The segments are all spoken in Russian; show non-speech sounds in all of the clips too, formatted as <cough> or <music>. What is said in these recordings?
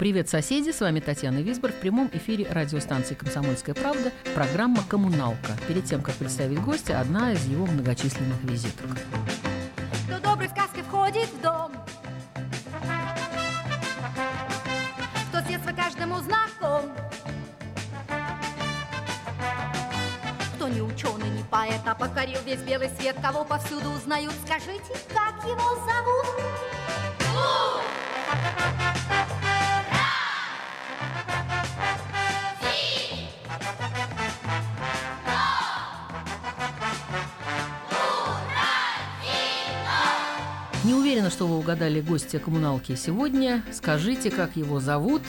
Привет, соседи! С вами Татьяна Висбор в прямом эфире радиостанции «Комсомольская правда» программа «Коммуналка». Перед тем, как представить гостя, одна из его многочисленных визиток. Кто доброй сказки входит в дом Кто детства каждому знаком Кто не ученый, не поэт, а покорил весь белый свет Кого повсюду узнают, скажите, как его зовут? Что вы угадали гостя коммуналки сегодня. Скажите, как его зовут.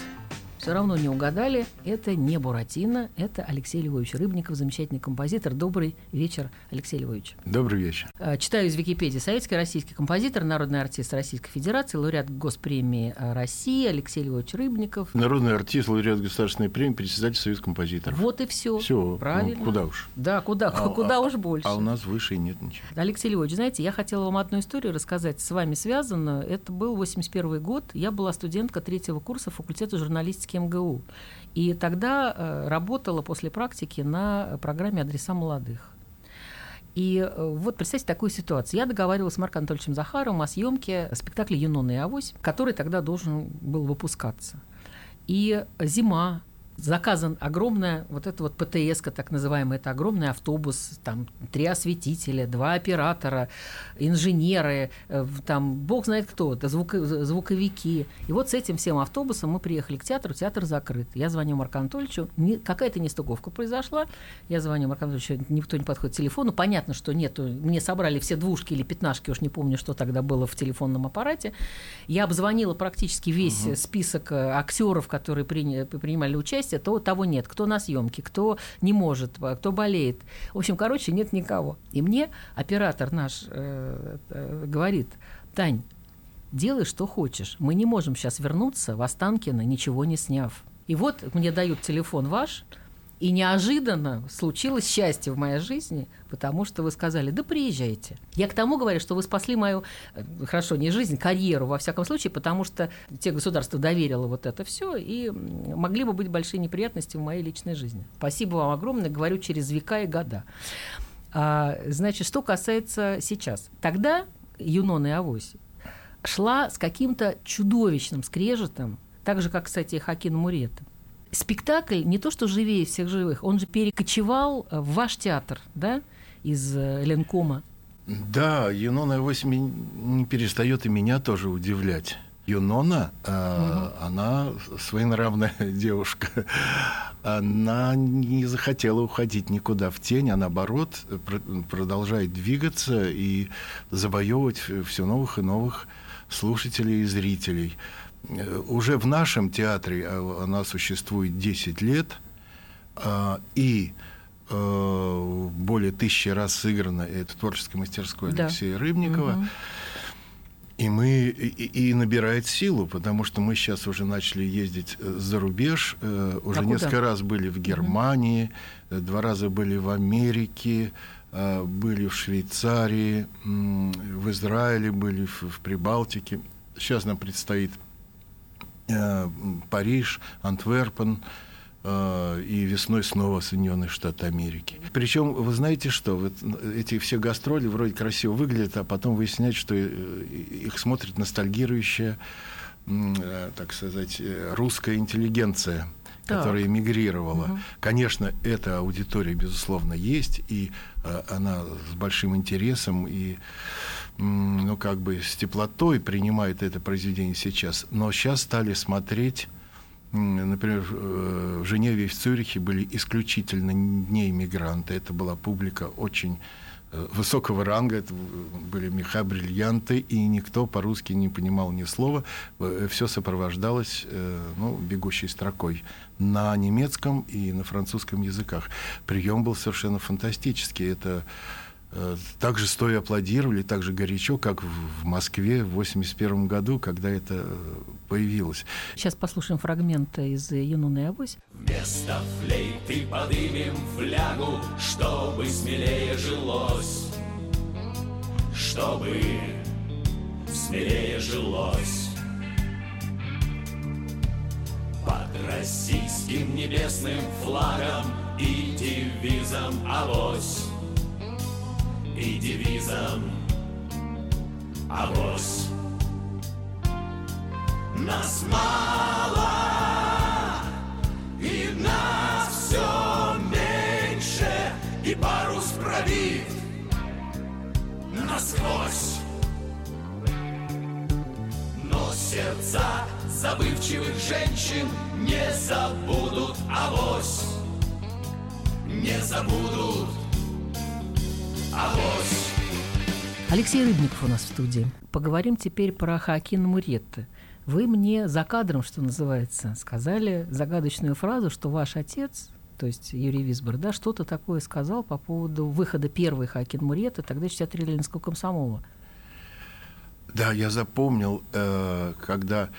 Все равно не угадали. Это не Буратино, это Алексей Львович Рыбников, замечательный композитор. Добрый вечер, Алексей Львович. Добрый вечер. Э, Читаю из Википедии. Советский российский композитор, народный артист Российской Федерации, лауреат Госпремии э, России Алексей Львович Рыбников. Народный артист, лауреат государственной премии, председатель Союза композиторов. Вот и все. Все, Правильно. куда уж. Да, куда, А- куда а- уж больше. А у нас выше и нет ничего. Алексей Львович, знаете, я хотела вам одну историю рассказать, с вами связанную. Это был 81 год, я была студентка третьего курса факультета журналистики МГУ. И тогда э, работала после практики на программе «Адреса молодых». И э, вот представьте такую ситуацию. Я договаривалась с Марком Анатольевичем Захаровым о съемке спектакля «Юнона и Авось», который тогда должен был выпускаться. И зима, заказан огромная, вот это вот птс так называемый, это огромный автобус, там три осветителя, два оператора, инженеры, э, там бог знает кто, это звуко- звуковики. И вот с этим всем автобусом мы приехали к театру, театр закрыт. Я звоню Марку Анатольевичу, не- какая-то нестыковка произошла, я звоню Марку Анатольевичу, никто не подходит к телефону, понятно, что нету, мне собрали все двушки или пятнашки, уж не помню, что тогда было в телефонном аппарате. Я обзвонила практически весь э, список э, актеров, которые приня- принимали участие, то того нет. Кто на съемке, кто не может, а, кто болеет. В общем, короче, нет никого. И мне оператор наш э, э, говорит, Тань, делай, что хочешь. Мы не можем сейчас вернуться в Останкино, ничего не сняв. И вот мне дают телефон ваш, и неожиданно случилось счастье в моей жизни, потому что вы сказали, да приезжайте. Я к тому говорю, что вы спасли мою, э, хорошо, не жизнь, карьеру, во всяком случае, потому что те государства доверило вот это все, и могли бы быть большие неприятности в моей личной жизни. Спасибо вам огромное, говорю, через века и года. А, значит, что касается сейчас. Тогда Юнона и Авось шла с каким-то чудовищным скрежетом, так же, как, кстати, и Хакин Мурет. Спектакль не то что живее всех живых, он же перекочевал э, в ваш театр, да, из э, Ленкома. Да, Юнона 8 не перестает и меня тоже удивлять. Юнона, э, она своенравная <laughs> девушка, она не захотела уходить никуда в тень, а наоборот пр- продолжает двигаться и завоевывать все новых и новых слушателей и зрителей. Э, Уже в нашем театре э, она существует 10 лет, а, и э, более тысячи раз сыграно это творческой мастерской Да. Алексея Рыбникова. И мы и, и набирает силу, потому что мы сейчас уже начали ездить э, за рубеж, э, уже А куда? несколько раз были в Германии, э, два раза были в Америке, э, были в Швейцарии, м, в Израиле были, в, в Прибалтике. Сейчас нам предстоит э, Париж, Антверпен, э, и весной снова Соединенные Штаты Америки. Причем, вы знаете что, вот эти все гастроли вроде красиво выглядят, а потом выясняют, что э, их смотрит ностальгирующая, э, так сказать, э, русская интеллигенция которая эмигрировала. Конечно, эта аудитория, безусловно, есть, и э, она с большим интересом и ну, как бы с теплотой принимает это произведение сейчас. Но сейчас стали смотреть Например, э, в Женеве и в Цюрихе были исключительно не иммигранты. Это была публика очень э, высокого ранга, это были меха, бриллианты, и никто по-русски не понимал ни слова. Все сопровождалось э, ну, бегущей строкой на немецком и на французском языках. Прием был совершенно фантастический. Это э, так же стоя аплодировали, так же горячо, как в Москве в 81 году, когда это э, появилось. Сейчас послушаем фрагмент из «Юнона и Авось». Вместо флейты подымем флягу, чтобы смелее жилось, чтобы смелее жилось. Под российским небесным флагом и девизом авось, и девизом авось. Нас мало, и нас все меньше, и парус пробит насквозь. Но сердца забывчивых женщин не забудут авось, не забудут Алексей Рыбников у нас в студии. Поговорим теперь про Хоакина Муретте. Вы мне за кадром, что называется, сказали загадочную фразу, что ваш отец, то есть Юрий Висбор, да, что-то такое сказал по поводу выхода первой Хоакин Муретте, тогда еще театре Ленинского комсомола. Да, я запомнил, э, когда,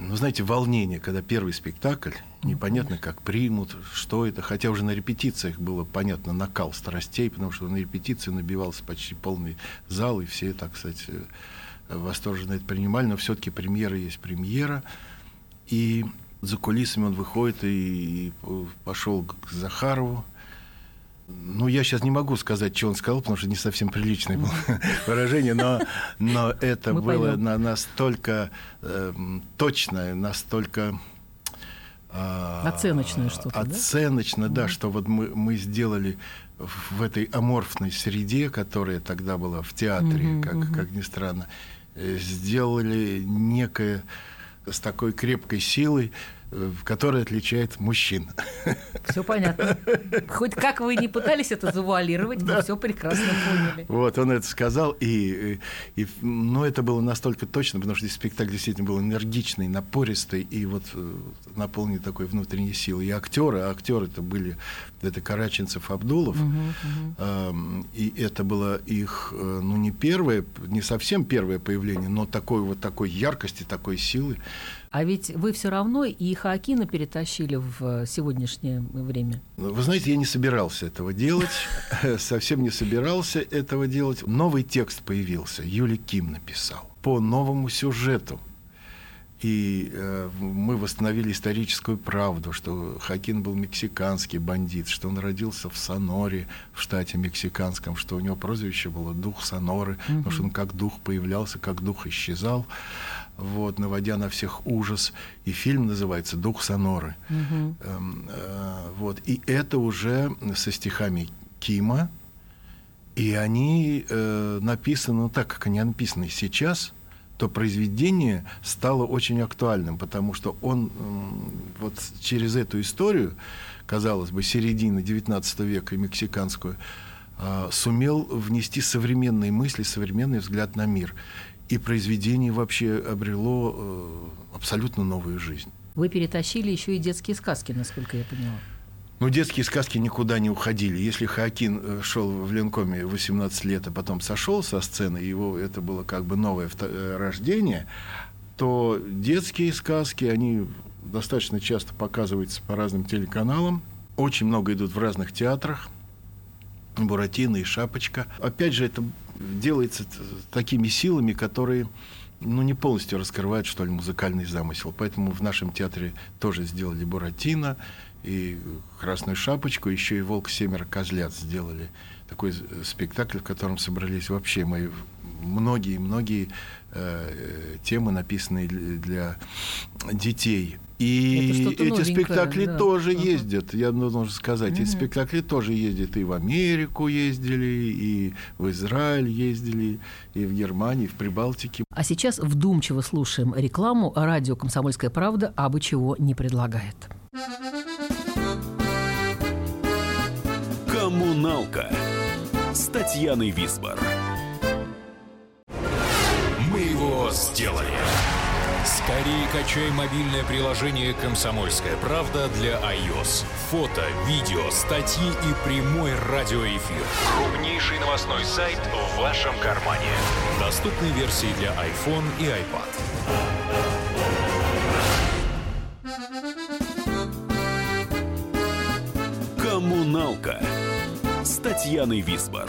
ну, знаете, волнение, когда первый спектакль, непонятно, как примут, что это, хотя уже на репетициях было понятно накал страстей, потому что на репетиции набивался почти полный зал, и все, так сказать, восторженно это принимали, но все-таки премьера есть премьера. И за кулисами он выходит и пошел к Захарову. Ну, я сейчас не могу сказать, что он сказал, потому что не совсем приличное было <laughs> выражение, но, но это Мы было на, настолько э, точно, настолько... э, Оценочное что-то, да? Оценочно, да, что вот мы, мы сделали в этой аморфной среде, которая тогда была в театре, Мгм, как, мгм. как ни странно, э, сделали некое с такой крепкой силой, э, которая отличает мужчин. Все понятно. Хоть как вы не пытались это завуалировать, мы все прекрасно поняли. Вот, он это сказал, и, и, ну, это было настолько точно, потому что спектакль действительно был энергичный, напористый, и вот э, наполнен такой внутренней силой. И актеры, а актеры это были, это Караченцев, Абдулов, эм, и это было их, э, ну, не первое, не совсем первое появление, но такой вот такой яркости, такой силы. А ведь вы все равно и Хоакина перетащили в сегодняшнее время. Вы знаете, я не собирался этого делать, <laughs> совсем не собирался этого делать. Новый текст появился, Юли Ким написал, по новому сюжету. И э, мы восстановили историческую правду, что Хакин был мексиканский бандит, что он родился в Соноре, в штате мексиканском, что у него прозвище было «Дух Соноры», потому что он как дух появлялся, как дух исчезал, вот, наводя на всех ужас. И фильм называется «Дух Соноры». Эм, э, вот. И это уже со стихами Кима, и они э, написаны, ну так как они написаны сейчас, то произведение стало очень актуальным, потому что он вот через эту историю, казалось бы, середины XIX века и мексиканскую, а, сумел внести современные мысли, современный взгляд на мир. И произведение вообще обрело э, абсолютно новую жизнь. Вы перетащили еще и детские сказки, насколько я поняла. Ну, детские сказки никуда не уходили. Если Хоакин э, шел в Ленкоме 18 лет, а потом сошел со сцены, его это было как бы новое э, рождение, то детские сказки, они достаточно часто показываются по разным телеканалам. Очень много идут в разных театрах. Буратино и Шапочка. Опять же, это делается такими силами, которые ну, не полностью раскрывают, что ли, музыкальный замысел. Поэтому в нашем театре тоже сделали Буратино и Красную Шапочку, еще и Волк Семеро Козлят сделали такой э, спектакль, в котором собрались вообще мои многие-многие э, темы, написанные для детей. И эти спектакли да. тоже Ага. ездят. Я должен сказать, эти спектакли тоже ездят. И в Америку ездили, и в Израиль ездили, и в Германии, и в Прибалтике. А сейчас вдумчиво слушаем рекламу радио «Комсомольская правда» абы чего не предлагает. Коммуналка с Татьяной Висбор. Мы его сделали. Скорее качай мобильное приложение «Комсомольская правда» для iOS. Фото, видео, статьи и прямой радиоэфир. Крупнейший новостной сайт в вашем кармане. Доступны версии для iPhone и iPad. «Коммуналка» с Татьяной Висбор.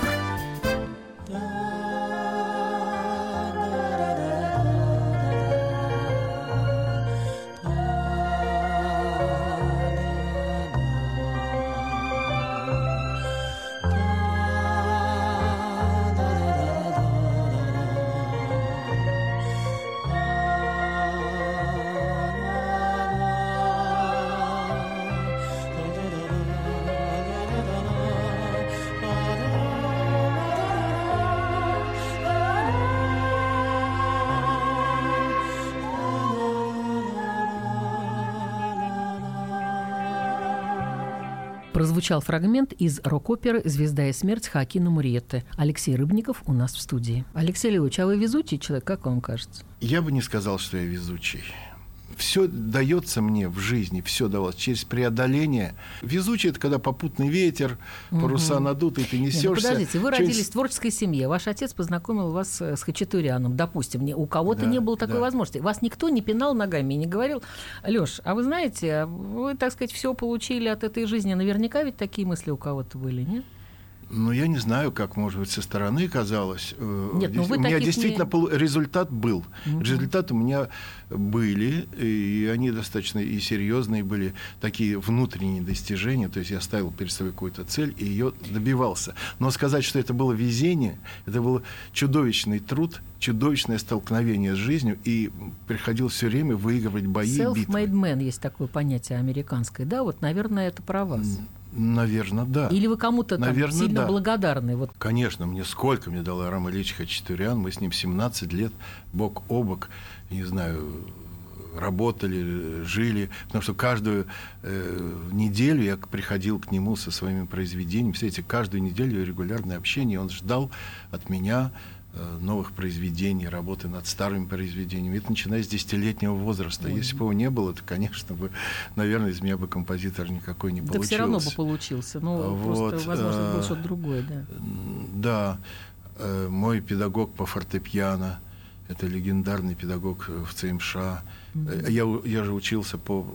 Прозвучал фрагмент из рок-оперы «Звезда и смерть» Хакина Муриетты. Алексей Рыбников у нас в студии. Алексей Львович, а вы везучий человек, как вам кажется? Я бы не сказал, что я везучий. Все дается мне в жизни, все давалось через преодоление. Везучий это когда попутный ветер, паруса надуты, и ты несешься. Нет, ну подождите, вы родились в творческой семье. Ваш отец познакомил вас э, с Хачатуряном, допустим. У кого-то Да, не было такой да. возможности. Вас никто не пинал ногами и не говорил, Лёш, а вы знаете, вы, так сказать, все получили от этой жизни. Наверняка ведь такие мысли у кого-то были, нет? Ну, я не знаю, как, может быть, со стороны казалось. Э, Нет, ну Дес- вы у меня действительно не- результат был. Результаты у меня были, и они достаточно и серьезные были, такие внутренние достижения. То есть я ставил перед собой какую-то цель и ее добивался. Но сказать, что это было везение, это был чудовищный труд, чудовищное столкновение с жизнью, и приходилось все время выигрывать бои, битвы. Self-made man есть такое понятие американское. Да, вот, наверное, это про вас. Наверное, да. Или вы кому-то там Наверно, сильно да. благодарны? Вот Конечно, мне сколько мне дал Арам Ильич Хачатурян. Мы с ним 17 лет бок о бок, не знаю, работали, жили. Потому что каждую э, неделю я приходил к нему со своими произведениями. Представляете, каждую неделю регулярное общение. Он ждал от меня новых произведений, работы над старыми произведениями. Это начиная с десятилетнего возраста. Если бы его не было, то, конечно, бы, наверное, из меня бы композитор никакой не да получился. все равно бы получился. Ну, Вот, просто, возможно, это было э, что-то другое, да. Да, э, мой педагог по фортепиано, это легендарный педагог э, в ЦМШ. Э, Я, я же учился по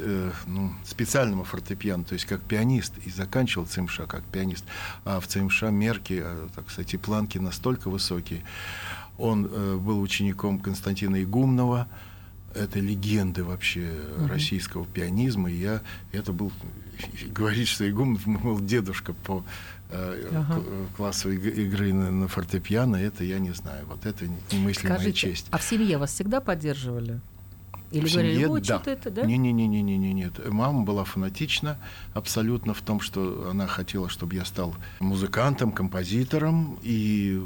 э, ну, специальному фортепиано, то есть как пианист, и заканчивал ЦМШ как пианист. А в ЦМШ мерки, э, так сказать, и планки настолько высокие. Он э, был учеником Константина Игумнова, это легенды вообще российского пианизма. И я, это был, говорить, что Игумнов <laughs> был дедушка по э, Ага. к- классовой иг- игры на, на фортепиано, это я не знаю. Вот это немыслимая Скажите, честь. а в семье вас всегда поддерживали? Или В говорили, семье, да. это, да? Не-не-не-не-не, нет. Мама была фанатична абсолютно в том, что она хотела, чтобы я стал музыкантом, композитором. И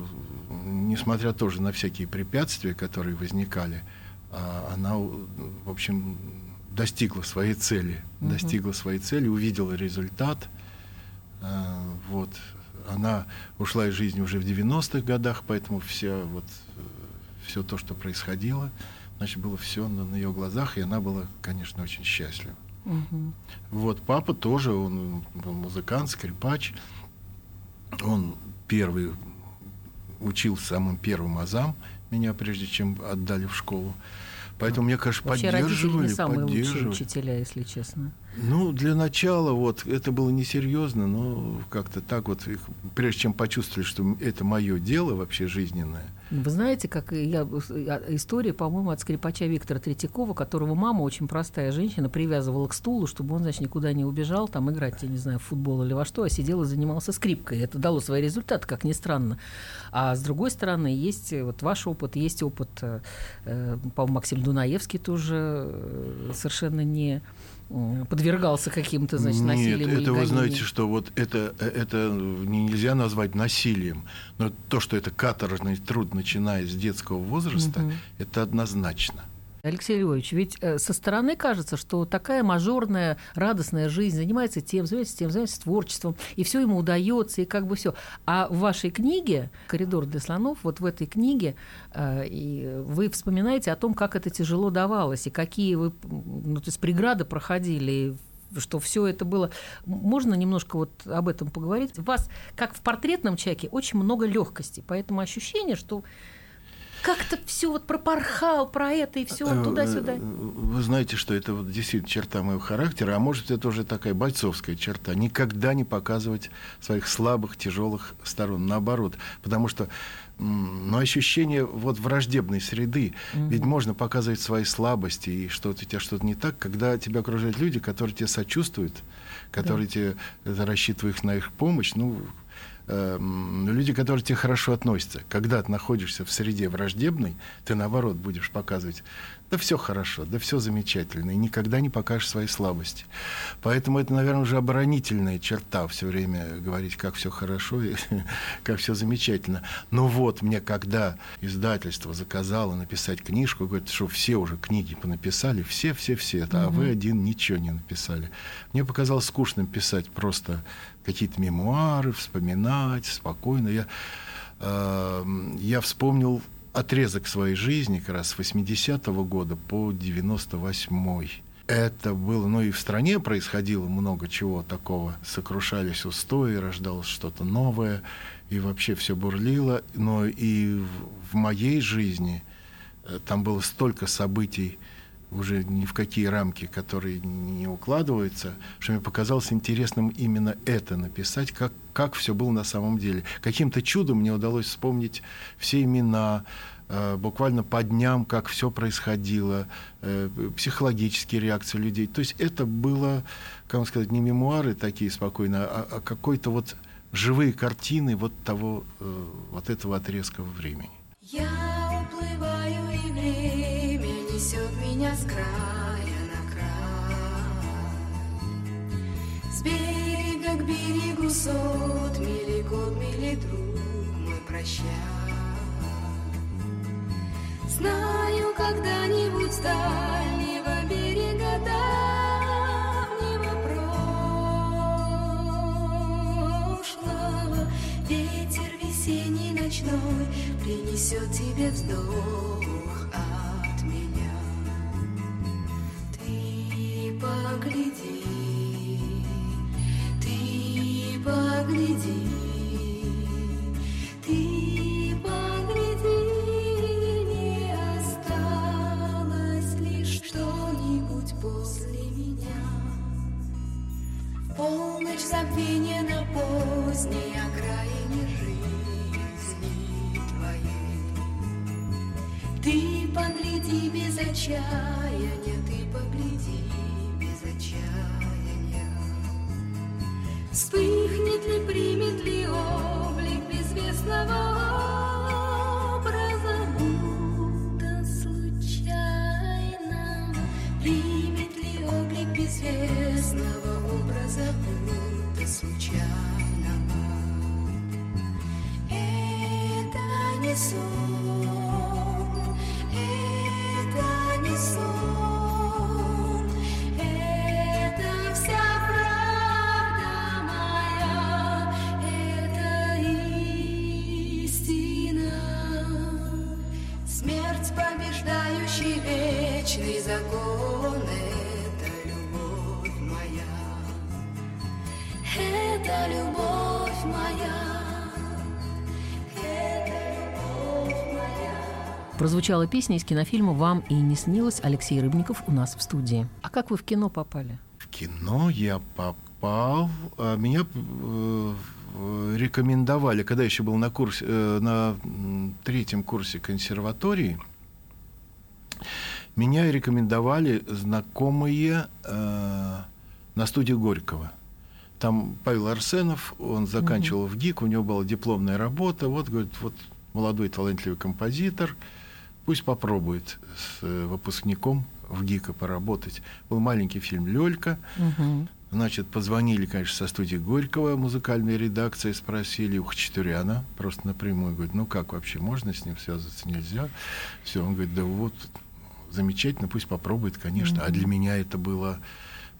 несмотря тоже на всякие препятствия, которые возникали, а, она, в общем, достигла своей цели. Достигла своей цели, увидела результат. А, Вот. Она ушла из жизни уже в 90-х годах, поэтому все, вот, все то, что происходило, значит, было все на, на ее глазах, и она была, конечно, очень счастлива. Мгм. Вот папа тоже, он был музыкант, скрипач. Он первый учил самым первым азам меня, прежде чем отдали в школу. Поэтому, мне кажется, Вообще поддерживали, не самые лучшие учителя, если честно. Ну, для начала, вот, это было несерьезно, но как-то так вот, их- прежде чем почувствовали, что это мое дело вообще жизненное, Вы знаете, как я, а, история, по-моему, от скрипача Виктора Третьякова, которого мама, очень простая женщина, привязывала к стулу, чтобы он, значит, никуда не убежал, там играть, я не знаю, в футбол или во что, а сидел и занимался скрипкой. Это дало свои результаты, как ни странно. А с другой стороны, есть э, вот ваш опыт, есть опыт, э, э, по-моему, Максим Дунаевский тоже э, совершенно не подвергался каким-то, значит, Нет, насилиям или это вы знаете, что вот это, это нельзя назвать насилием. Но то, что это каторжный труд, начиная с детского возраста, Мгм. это однозначно. Алексей Львович, ведь э, со стороны кажется, что такая мажорная, радостная жизнь занимается тем, занимается тем, занимается творчеством, и все ему удается, и как бы все. А в вашей книге «Коридор для слонов», вот в этой книге э, и вы вспоминаете о том, как это тяжело давалось, и какие вы ну, то есть преграды проходили, что все это было. Можно немножко вот об этом поговорить? У вас, как в портретном человеке, очень много легкости, поэтому ощущение, что как-то все вот пропорхал про это и все Э, туда-сюда. э, Вы знаете, что это вот действительно черта моего характера, а может это уже такая бойцовская черта. Никогда не показывать своих слабых, тяжелых сторон. Наоборот. Потому что ну, ощущение вот враждебной среды. Ведь можно показывать свои слабости и что у тебя что-то не так, когда тебя окружают люди, которые тебе сочувствуют, которые тебе э, рассчитывают на их помощь. Ну, эм, люди, которые тебе хорошо относятся. Когда ты находишься в среде враждебной, ты наоборот будешь показывать, да все хорошо, да все замечательно, и никогда не покажешь свои слабости. Поэтому это, наверное, уже оборонительная черта все время говорить, как все хорошо и <laughs> как все замечательно. Но вот мне, когда издательство заказало написать книжку, говорит, что все уже книги понаписали, все, все, все, а вы один ничего не написали. Мне показалось скучным писать просто какие-то мемуары, вспоминать спокойно. Я, э, я вспомнил отрезок своей жизни как раз с 80-го года по 98-й. Это было, ну и в стране происходило много чего такого. Сокрушались устои, рождалось что-то новое, и вообще все бурлило. Но и в, моей жизни э, там было столько событий, уже ни в какие рамки, которые не укладываются, что мне показалось интересным именно это написать, как, как все было на самом деле. Каким-то чудом мне удалось вспомнить все имена, э, буквально по дням, как все происходило, э, психологические реакции людей. То есть это было, как вам сказать, не мемуары такие спокойно, а, а какой-то вот живые картины вот того, э, вот этого отрезка времени. Я уплываю, и время несет меня с края на край. С берега к берегу сот, мили год, мили друг мой прощай. Знаю, когда-нибудь с дальнего берега давнего прошлого Ветер весенний ночной принесет тебе вздох Ты погляди без отчаяния, ты погляди без отчаяния. безвестного Прозвучала песня из кинофильма «Вам и не снилось» Алексей Рыбников у нас в студии. А как вы в кино попали? В кино я попал. а, Меня э, рекомендовали, когда я еще был на курсе, э, на третьем курсе консерватории, меня рекомендовали знакомые э, на студию Горького. Там Павел Арсенов, он заканчивал в ГИК, у него была дипломная работа. Вот, говорит, вот молодой талантливый композитор, пусть попробует с э, выпускником в ГИКа поработать. Был маленький фильм «Лёлька». Значит, позвонили, конечно, со студии Горького, музыкальной редакции, спросили у Хачатуряна, просто напрямую, говорит, ну как вообще, можно с ним связываться, нельзя? Все, он говорит, да вот, замечательно, пусть попробует, конечно. А для меня это было,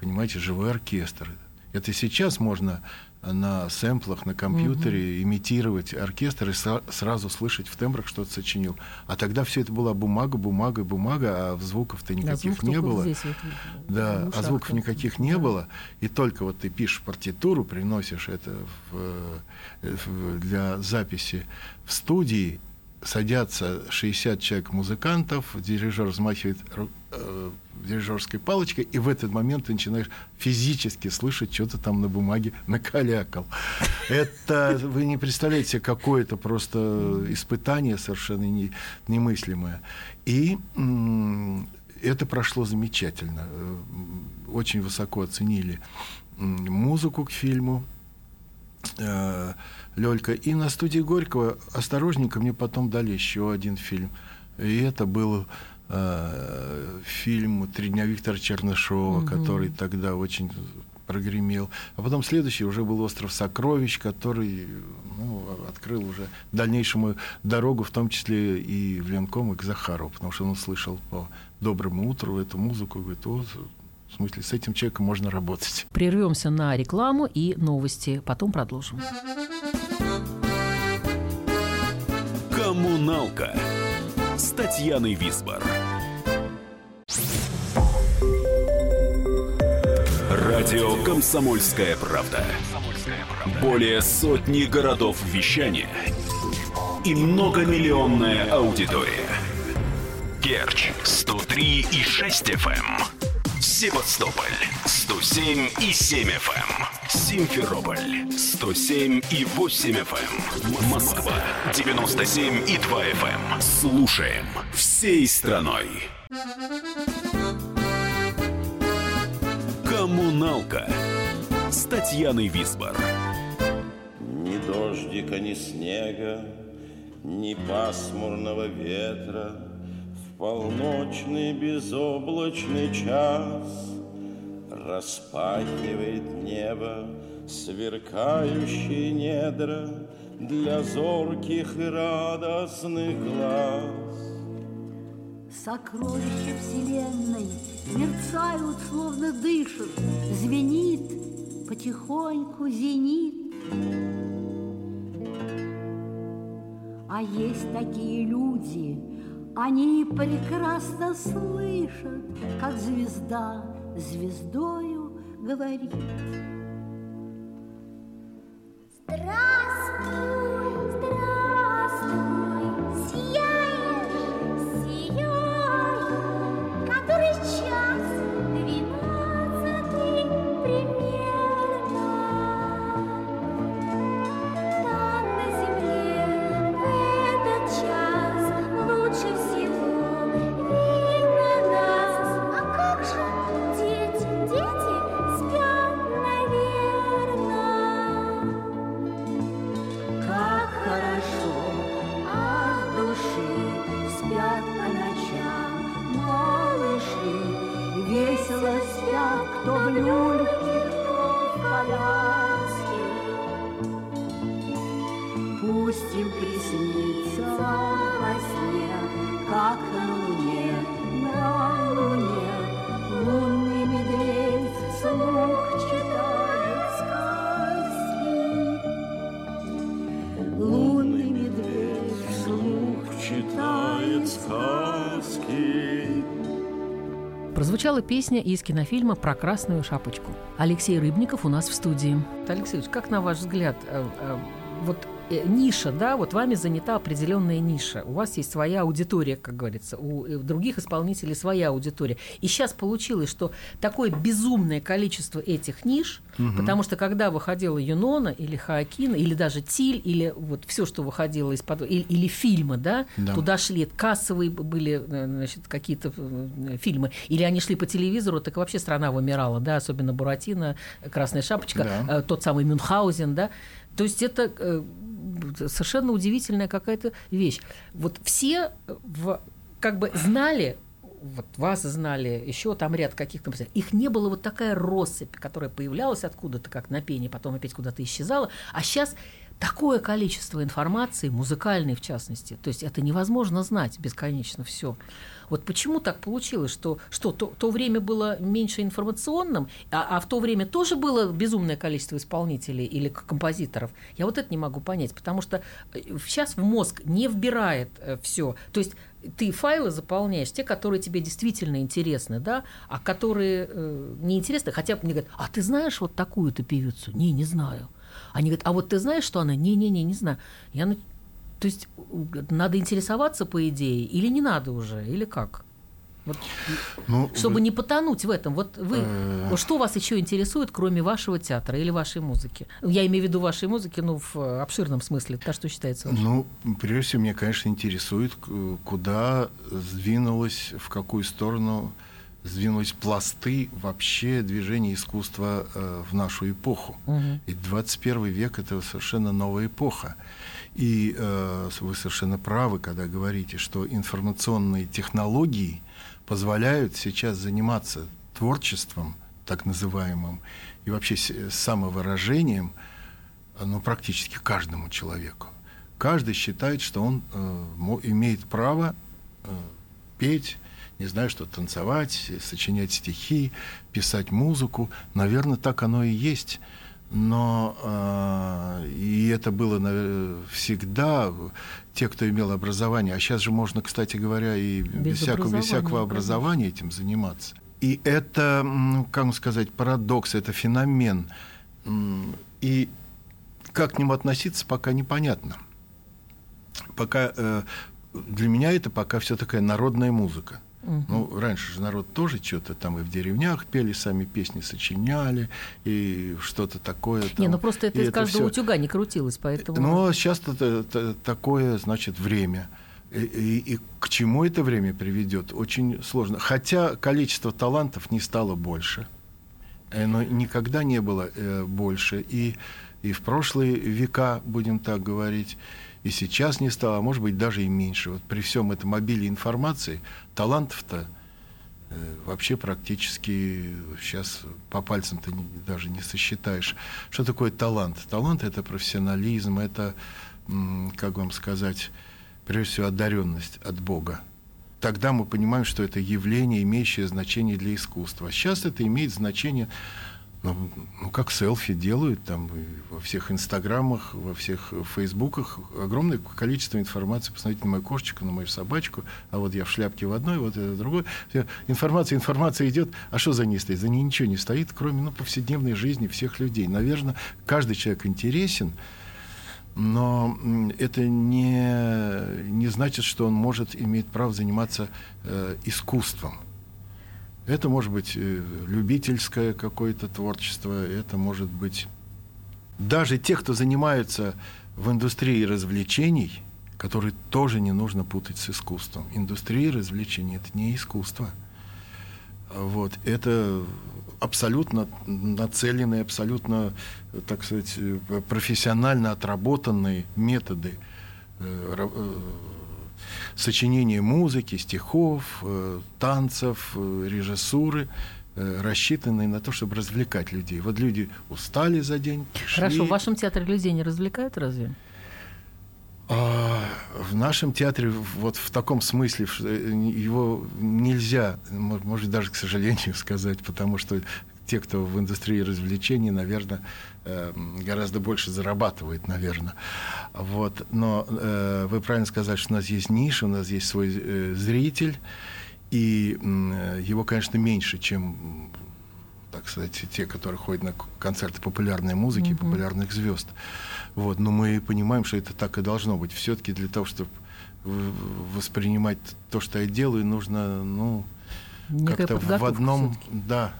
понимаете, живой оркестр. Это сейчас можно на сэмплах, на компьютере имитировать оркестр и са- сразу слышать в тембрах, что ты сочинил. А тогда все это была бумага, бумага, бумага, а звуков-то Да, никаких звук не было. здесь, вот, Да, а звуков никаких не Да. было, и только вот ты пишешь партитуру, приносишь это в- в- для записи в студии, садятся 60 человек музыкантов, дирижер взмахивает э, дирижерской палочкой, и в этот момент ты начинаешь физически слышать, что ты там на бумаге накалякал. <laughs> Это, вы не представляете какое это просто испытание совершенно не- немыслимое. И это прошло замечательно. Э, Очень высоко оценили музыку к фильму. Э, Лёлька. И на студии Горького осторожненько мне потом дали еще один фильм. И это был э, фильм «Три дня Виктора Чернышова», который тогда очень прогремел. А потом следующий уже был «Остров сокровищ», который ну, открыл уже дальнейшему дорогу, в том числе и в Ленком, и к Захару, потому что он услышал по «Доброму утру» эту музыку, говорит, вот, в смысле, с этим человеком можно работать. Прервемся на рекламу и новости, потом продолжим. Коммуналка с Татьяной Висбор. Радио «Комсомольская правда». Более сотни городов вещания и многомиллионная аудитория. Керчь 103 и 6 FM. Севастополь 107 и 7 FM. Симферополь 107 и 8 FM. Москва 97 и 2 FM. Слушаем всей страной. Коммуналка с Татьяной Висбор. Ни дождика, ни снега, ни пасмурного ветра полночный безоблачный час Распахивает небо сверкающие недра Для зорких и радостных глаз Сокровища вселенной мерцают, словно дышат, Звенит потихоньку зенит. А есть такие люди, они прекрасно слышат, Как звезда звездою говорит. Здравствуй, Приснится во сне, как на луне, на луне Лунный медведь вслух читает сказки. Лунный медведь вслух читает сказки. Прозвучала песня из кинофильма про красную шапочку. Алексей Рыбников у нас в студии. Алексей, как на ваш взгляд, э, э, вот э, ниша, да, вот вами занята определенная ниша. У вас есть своя аудитория, как говорится, у э, других исполнителей своя аудитория. И сейчас получилось, что такое безумное количество этих ниш, потому что когда выходила Юнона или Хаакина, или даже Тиль, или вот все, что выходило из-под... Или, или фильмы, да, Да. туда шли кассовые были э, значит, какие-то фильмы, или они шли по телевизору, так вообще страна вымирала, да, особенно Буратино, Красная шапочка, Да. тот самый Мюнхгаузен, да. То есть это э, совершенно удивительная какая-то вещь. Вот все в, как бы знали вот вас знали, еще там ряд каких-то... Их не было вот такая россыпь, которая появлялась откуда-то, как на пене, потом опять куда-то исчезала. А сейчас такое количество информации, музыкальной в частности. То есть это невозможно знать бесконечно все. Вот почему так получилось, что, что то, то время было меньше информационным, а, а в то время тоже было безумное количество исполнителей или композиторов? Я вот это не могу понять, потому что э, сейчас в мозг не вбирает все. То есть ты файлы заполняешь, те, которые тебе действительно интересны, да, а которые э, неинтересны, хотя мне говорят, а ты знаешь вот такую-то певицу? Не, не знаю. Они говорят, а вот ты знаешь, что она? Не-не-не, не знаю. Я, то есть э, надо интересоваться, по идее, или не надо уже, или как? Вот, Ну, чтобы вы- не потонуть в этом. Вот вы, Э. что вас еще интересует, кроме вашего театра или вашей музыки? Я имею в виду вашей музыки, ну, в обширном смысле, то, что считается вашей. Ну, прежде всего, меня, конечно, интересует, куда сдвинулось, в какую сторону сдвинулись пласты вообще движения искусства э, в нашу эпоху. Мгм. Ведь 21 век – это совершенно новая эпоха. И э, вы совершенно правы, когда говорите, что информационные технологии позволяют сейчас заниматься творчеством, так называемым, и вообще с- самовыражением, э, ну, практически каждому человеку. Каждый считает, что он э, имеет право э, петь, не знаю, что танцевать, э, сочинять стихи, писать музыку. Наверное, так оно и есть. Но э, и это было всегда те, кто имел образование. А сейчас же можно, кстати говоря, и без, Без всякого, без образования, всякого конечно. образования этим заниматься. И это, как сказать, парадокс, это феномен. И как к нему относиться, пока непонятно. Пока э, для меня это пока все такая народная музыка. Мгм. Ну, раньше же народ тоже что-то там и в деревнях пели, сами песни сочиняли, и что-то такое. Не, там. ну просто это И из каждого всё- утюга не крутилось, поэтому... но сейчас это, это такое, значит, время. И, и- и к чему это время приведет, очень сложно. Хотя количество талантов не стало больше. Но никогда не было э, больше. И, и в прошлые века, будем так говорить, и сейчас не стало, а может быть даже и меньше. Вот при всем этом обилии информации талантов-то э, вообще практически сейчас по пальцам-то не- даже не сосчитаешь. Что такое талант? Талант это профессионализм, это, как вам сказать, прежде всего одаренность от Бога. Тогда мы понимаем, что это явление, имеющее значение для искусства. А сейчас это имеет значение, ну, ну, как селфи делают там во всех инстаграмах, во всех э, фейсбуках. Огромное количество информации. Посмотрите на мою кошечку, на мою собачку. А вот я в шляпке в одной, вот это другой. Всё. Информация, информация идет. А что за ней стоит? За ней ничего не стоит, кроме ну, повседневной жизни всех людей. Наверное, каждый человек интересен, но это не, не значит, что он может иметь право заниматься э, искусством. Это может быть э, любительское какое-то творчество, это может быть даже те, кто занимаются в индустрии развлечений, которые тоже не нужно путать с искусством. Индустрия развлечений это не искусство. Вот. Это абсолютно нацеленные, абсолютно, э, так сказать, э, профессионально отработанные методы сочинения музыки, стихов, э, танцев, э, режиссуры, э, рассчитанные на то, чтобы развлекать людей. Вот люди устали за день, пришли. Хорошо, в вашем театре людей не развлекают разве? А, В нашем театре вот в таком смысле его нельзя, мо- может даже к сожалению <laughs> сказать, потому что те, кто в индустрии развлечений, наверное, э, гораздо больше зарабатывает, наверное. Вот. Но э, вы правильно сказали, что у нас есть ниша, у нас есть свой э, зритель, и э, его, конечно, меньше, чем так сказать, те, которые ходят на концерты популярной музыки, Мгм. популярных звезд. Вот, но мы понимаем, что это так и должно быть. Все-таки для того, чтобы воспринимать то, что я делаю, нужно, ну, как-то в одном, да,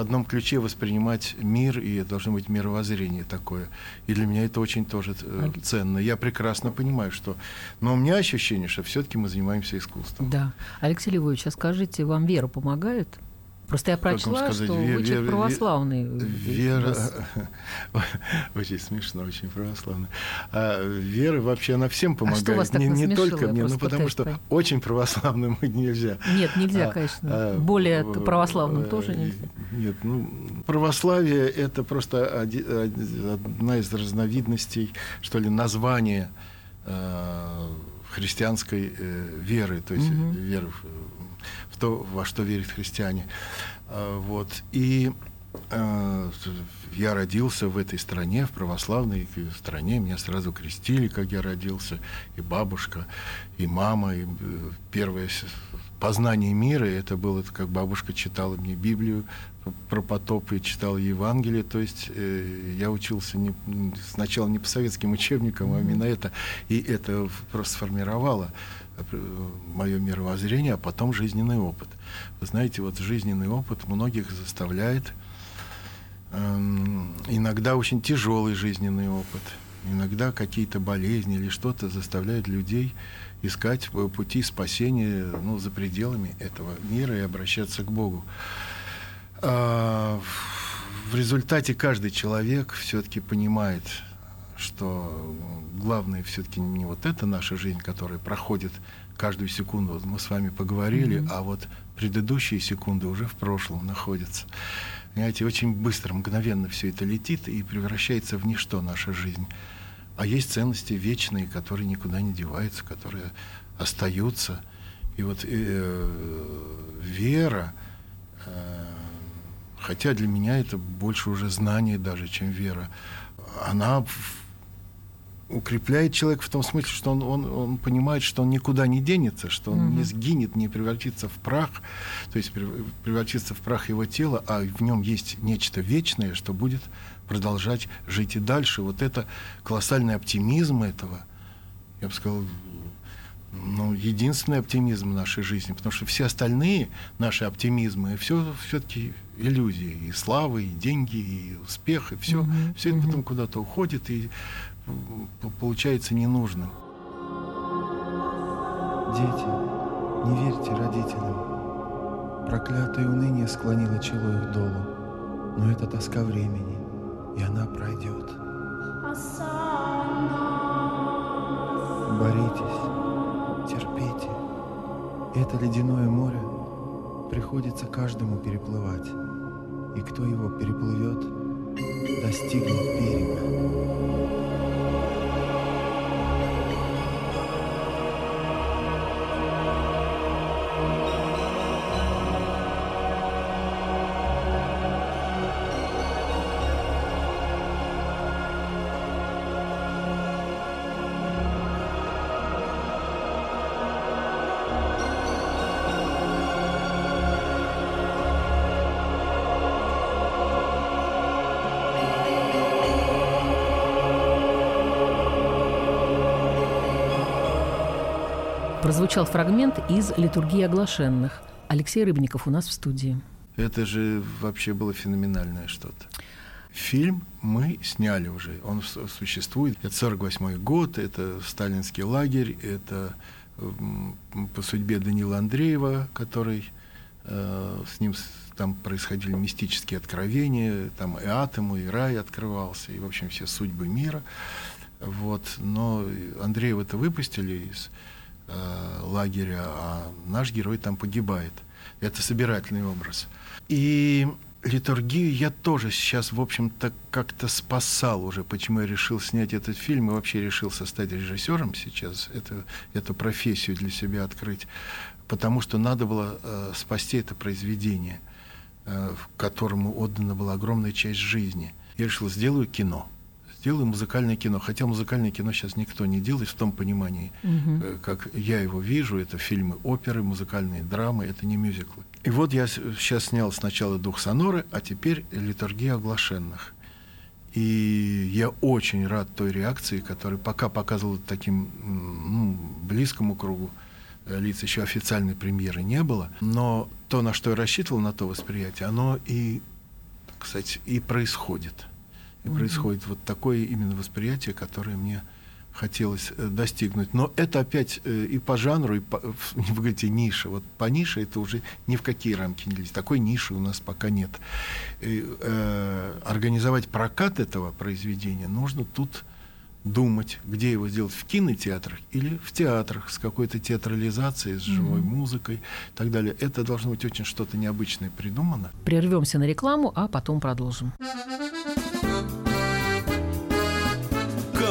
одном ключе воспринимать мир, и должно быть мировоззрение такое. И для меня это очень тоже э, ценно. Я прекрасно понимаю, что... Но у меня ощущение, что все-таки мы занимаемся искусством. Да. Алексей Львович, а скажите, вам вера помогает? Просто я прочла, сказать, что ве- вы человек ве- православный. Вера, <laughs> очень смешно, очень православно. А вера вообще она всем помогает, А вас так не, не только мне, ну потому что понять. очень православным нельзя. Нет, нельзя, А, конечно. а, Более православным э, тоже нельзя. Нет, ну, православие – это просто оди- одна из разновидностей, что ли, названия э, христианской э, веры, то есть Мгм. веры в, в то, во что верят христиане. А, Вот. И э, я родился в этой стране, в православной стране. Меня сразу крестили, как я родился. И бабушка, и мама. И э, первое познание мира, это было, как бабушка читала мне Библию про потоп и читала Евангелие. То есть э, я учился не, сначала не по советским учебникам, а именно это. И это просто сформировало мое мировоззрение, а потом жизненный опыт. Вы знаете, вот жизненный опыт многих заставляет эм, иногда очень тяжелый жизненный опыт, иногда какие-то болезни или что-то заставляют людей искать э, пути спасения ну, за пределами этого мира и обращаться к Богу. А, в результате каждый человек все-таки понимает, что главное все-таки не вот эта наша жизнь, которая проходит каждую секунду. Вот мы с вами поговорили, Мгм. а вот предыдущие секунды уже в прошлом находятся. Понимаете, очень быстро, мгновенно все это летит и превращается в ничто наша жизнь. А есть ценности вечные, которые никуда не деваются, которые остаются. И вот э, вера, э, хотя для меня это больше уже знание даже, чем вера, она укрепляет человека в том смысле, что он, он, он понимает, что он никуда не денется, что он не Мгм. сгинет, не превратится в прах, то есть прев- превратится в прах его тела, а в нем есть нечто вечное, что будет продолжать жить и дальше. Вот это колоссальный оптимизм этого, я бы сказал, ну, единственный оптимизм в нашей жизни, потому что все остальные наши оптимизмы, все все-таки иллюзии, и славы, и деньги, и успех, и все, Мгм, все это потом куда-то уходит и получается ненужным. Дети, не верьте родителям. Проклятое уныние склонило чело их долу, но это тоска времени, и она пройдет. Боритесь, терпите. Это ледяное море приходится каждому переплывать, и кто его переплывет, достигнет берега. Прозвучал фрагмент из «Литургии оглашенных». Алексей Рыбников у нас в студии. Это же вообще было феноменальное что-то. Фильм мы сняли уже, он существует. Это 48 год, это сталинский лагерь, это по судьбе Данила Андреева, который э, с ним там происходили мистические откровения, там и ему, и рай открывался, и, в общем, все судьбы мира. Вот. Но Андреева-то выпустили из э, лагеря, а наш герой там погибает. Это собирательный образ. И литургию я тоже сейчас, в общем-то, как-то спасал уже, почему я решил снять этот фильм и вообще решился стать режиссером сейчас, это, эту профессию для себя открыть, потому что надо было э, спасти это произведение, э, которому отдана была огромная часть жизни. Я решил, сделаю кино. Сделаю музыкальное кино. Хотя музыкальное кино сейчас никто не делает в том понимании, э, как я его вижу. Это фильмы оперы, музыкальные драмы, это не мюзиклы. И вот я сейчас снял сначала «Дух соноры», а теперь «Литургия оглашенных». И я очень рад той реакции, которую пока показывал таким ну, близкому кругу э, лиц, еще официальной премьеры не было. Но то, на что я рассчитывал, на то восприятие, оно и, кстати, и происходит. И Мгм. происходит вот такое именно восприятие, которое мне хотелось э, достигнуть. Но это опять э, и по жанру, и по, в- <laughs> вы говорите, ниша. Вот по нише это уже ни в какие рамки не лезет. Такой ниши у нас пока нет. И, э, организовать прокат этого произведения нужно тут думать, где его сделать, в кинотеатрах или в театрах с какой-то театрализацией, с живой Мгм. музыкой и так далее. Это должно быть очень что-то необычное придумано. Прервемся на рекламу, а потом продолжим.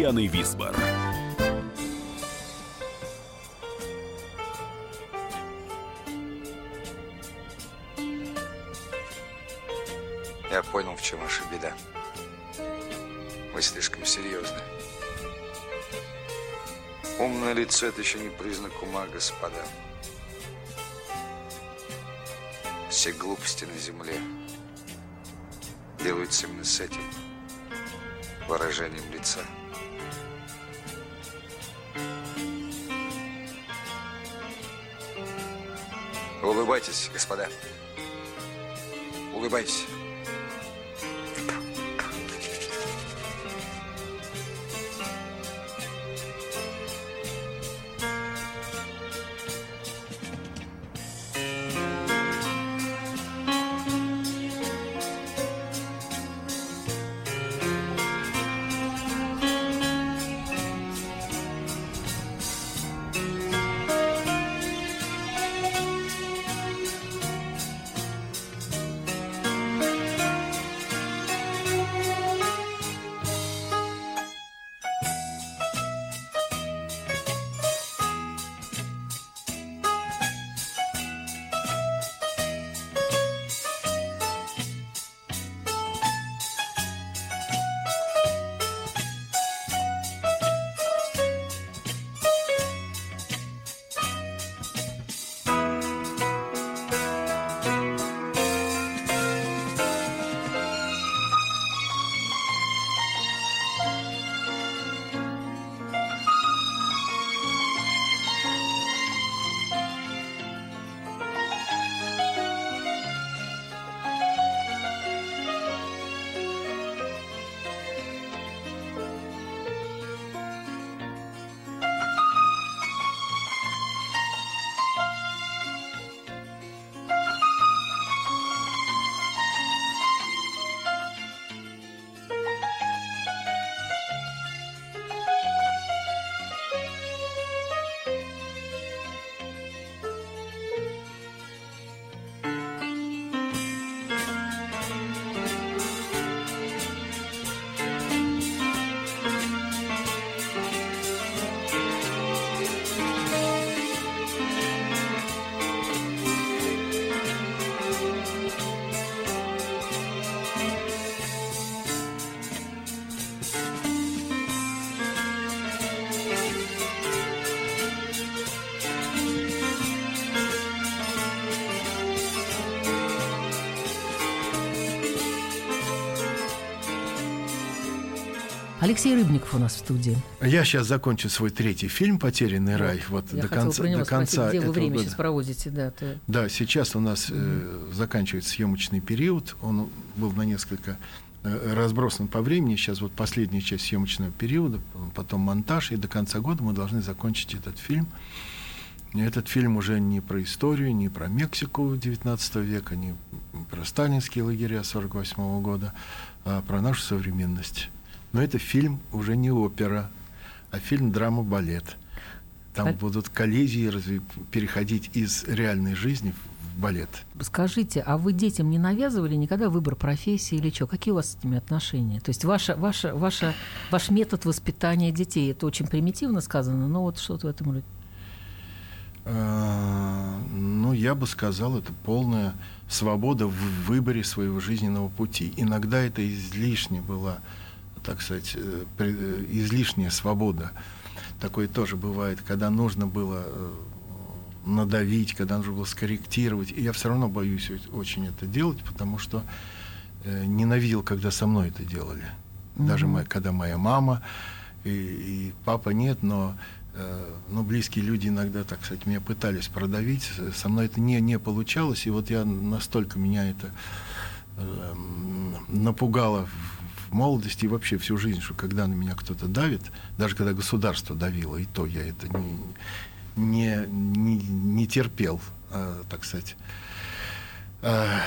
Татьяной Висбор. Я понял, в чем ваша беда. Вы слишком серьезны. Умное лицо – это еще не признак ума, господа. Все глупости на земле делаются именно с этим выражением лица. Улыбайтесь, господа. Улыбайтесь. Алексей Рыбников у нас в студии. Я сейчас закончу свой третий фильм «Потерянный рай». Вот Я до конца, про него до конца спросить, где вы этого время года. сейчас проводите, да, то- Да, сейчас у нас э, заканчивается съемочный период. Он был на несколько э, разбросан по времени. Сейчас вот последняя часть съемочного периода, потом монтаж, и до конца года мы должны закончить этот фильм. Этот фильм уже не про историю, не про Мексику XIX века, не про сталинские лагеря 1948 года, а про нашу современность. Но это фильм уже не опера, а фильм драма-балет. Там А- будут коллизии разви- переходить из реальной жизни в балет. Скажите, а вы детям не навязывали никогда выбор профессии или что? Какие у вас с этими отношения? То есть ваша, ваша, ваша, ваш метод воспитания детей, это очень примитивно сказано, но вот что-то в этом роде. А, Ну, ну, я бы сказал, это полная свобода в выборе своего жизненного пути. Иногда это излишне была, так сказать, э, э, излишняя свобода. Такое тоже бывает, когда нужно было э, надавить, когда нужно было скорректировать. И я все равно боюсь очень это делать, потому что ненавидел, когда со мной это делали. Даже Мгм. моя- когда моя мама и, и папа нет, но ну, близкие люди иногда, так сказать, меня пытались продавить. Со мной это не, не получалось. И вот я настолько меня это э, напугало молодости и вообще всю жизнь, что когда на меня кто-то давит, даже когда государство давило, и то я это не, не, не, не терпел, а, так сказать, а,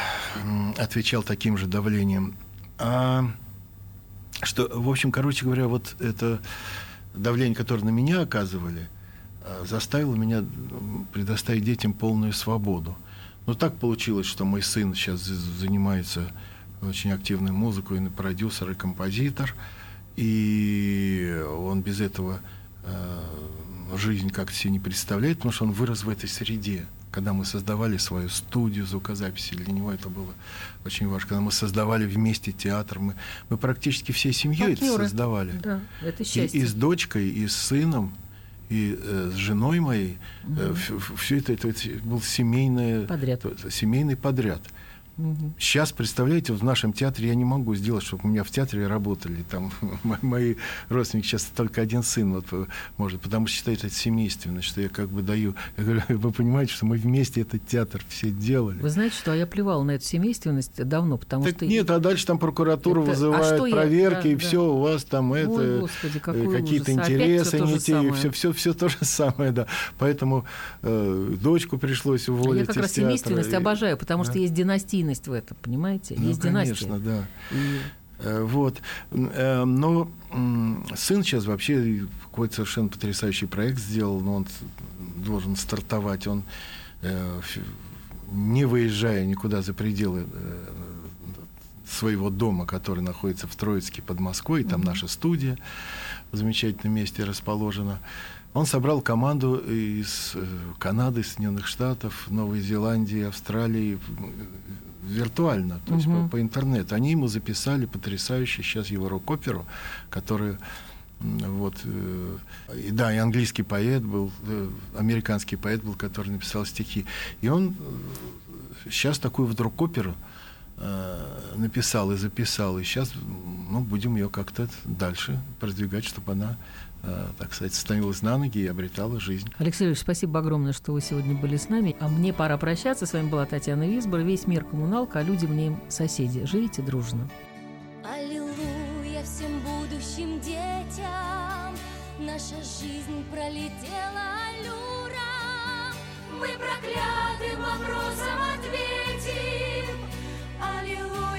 отвечал таким же давлением. А, что, в общем, короче говоря, вот это давление, которое на меня оказывали, а, заставило меня предоставить детям полную свободу. Но так получилось, что мой сын сейчас занимается очень активной музыкой, он и продюсер, и композитор, и он без этого э, жизнь как-то себе не представляет, потому что он вырос в этой среде. Когда мы создавали свою студию звукозаписи, для него это было очень важно. Когда мы создавали вместе театр, мы, мы практически всей семьей это создавали. Да, это И, счастье. и с дочкой, и с сыном, и э, с женой моей. все это, это, это был семейное, Подряд. семейный подряд. Мгм. Сейчас, представляете, в нашем театре я не могу сделать, чтобы у меня в театре работали. Там <laughs> мо- мои родственники сейчас только один сын вот, э, может, потому что считают это семейственно, что я как бы даю. <laughs> Я говорю, вы понимаете, что мы вместе этот театр все делали. Вы знаете, что я плевал на эту семейственность давно, потому Так что... нет, а дальше там прокуратура Это- а вызывает я- проверки, да, и да. все, у вас там это Ой, Господи, э, какой какие-то ужас. Интересы не те, все, все, все то же самое, да. Поэтому э, дочку пришлось уволить Я как раз театра, семейственность и- обожаю, потому да. что есть династийность в этом, понимаете? Ну, есть конечно, династия. да. И Э, Вот. Э, Но сын сейчас вообще какой-то совершенно потрясающий проект сделал, но он должен стартовать. Он, э, не выезжая никуда за пределы своего дома, который находится в Троицке под Москвой, там наша студия в замечательном месте расположена. Он собрал команду из Канады, Соединенных Штатов, Новой Зеландии, Австралии виртуально, то есть Мгм. по, по интернету. Они ему записали потрясающую сейчас его рок-оперу, которую вот, э, и, да, и английский поэт был, э, американский поэт был, который написал стихи. И он сейчас такую вот рок-оперу э, написал и записал. И сейчас ну, будем ее как-то дальше продвигать, чтобы она, э, так сказать, становилась на ноги и обретала жизнь. Алексей Ильич, спасибо огромное, что вы сегодня были с нами. А мне пора прощаться. С вами была Татьяна Висбор. Весь мир коммуналка, а люди в ней соседи. Живите дружно. Аллилуйя всем будущим детям Наша жизнь пролетела аллюра Мы проклятым вопросом ответим Аллилуйя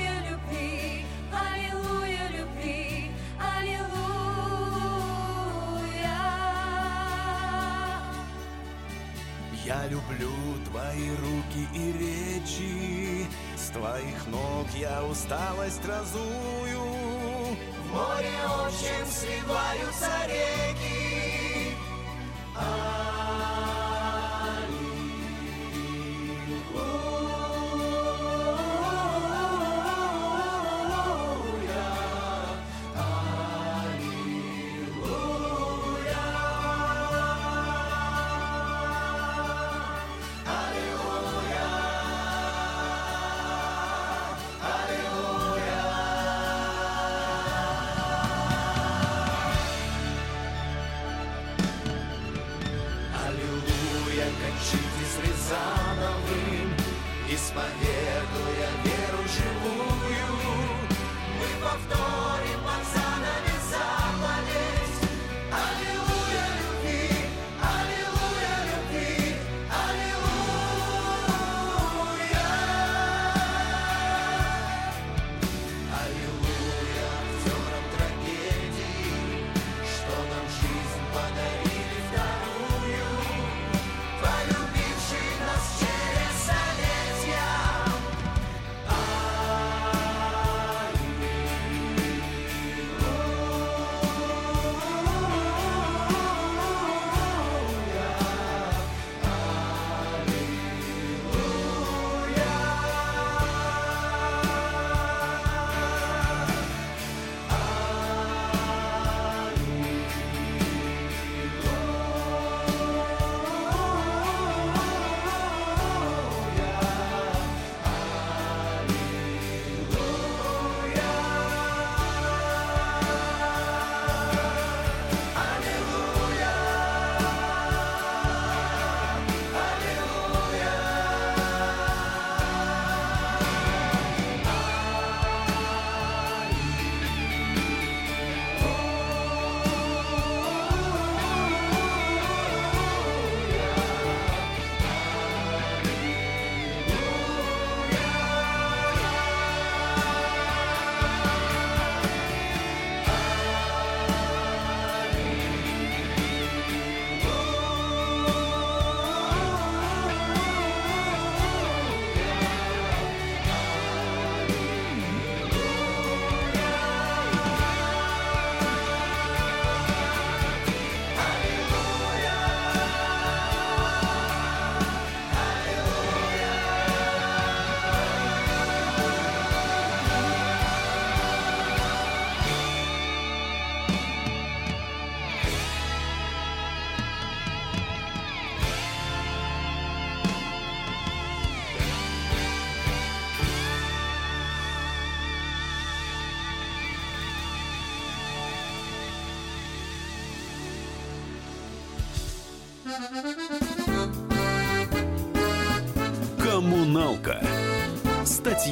Люблю твои руки и речи, С твоих ног я усталость разую. В море общем сливаются реки. Аллилуйя,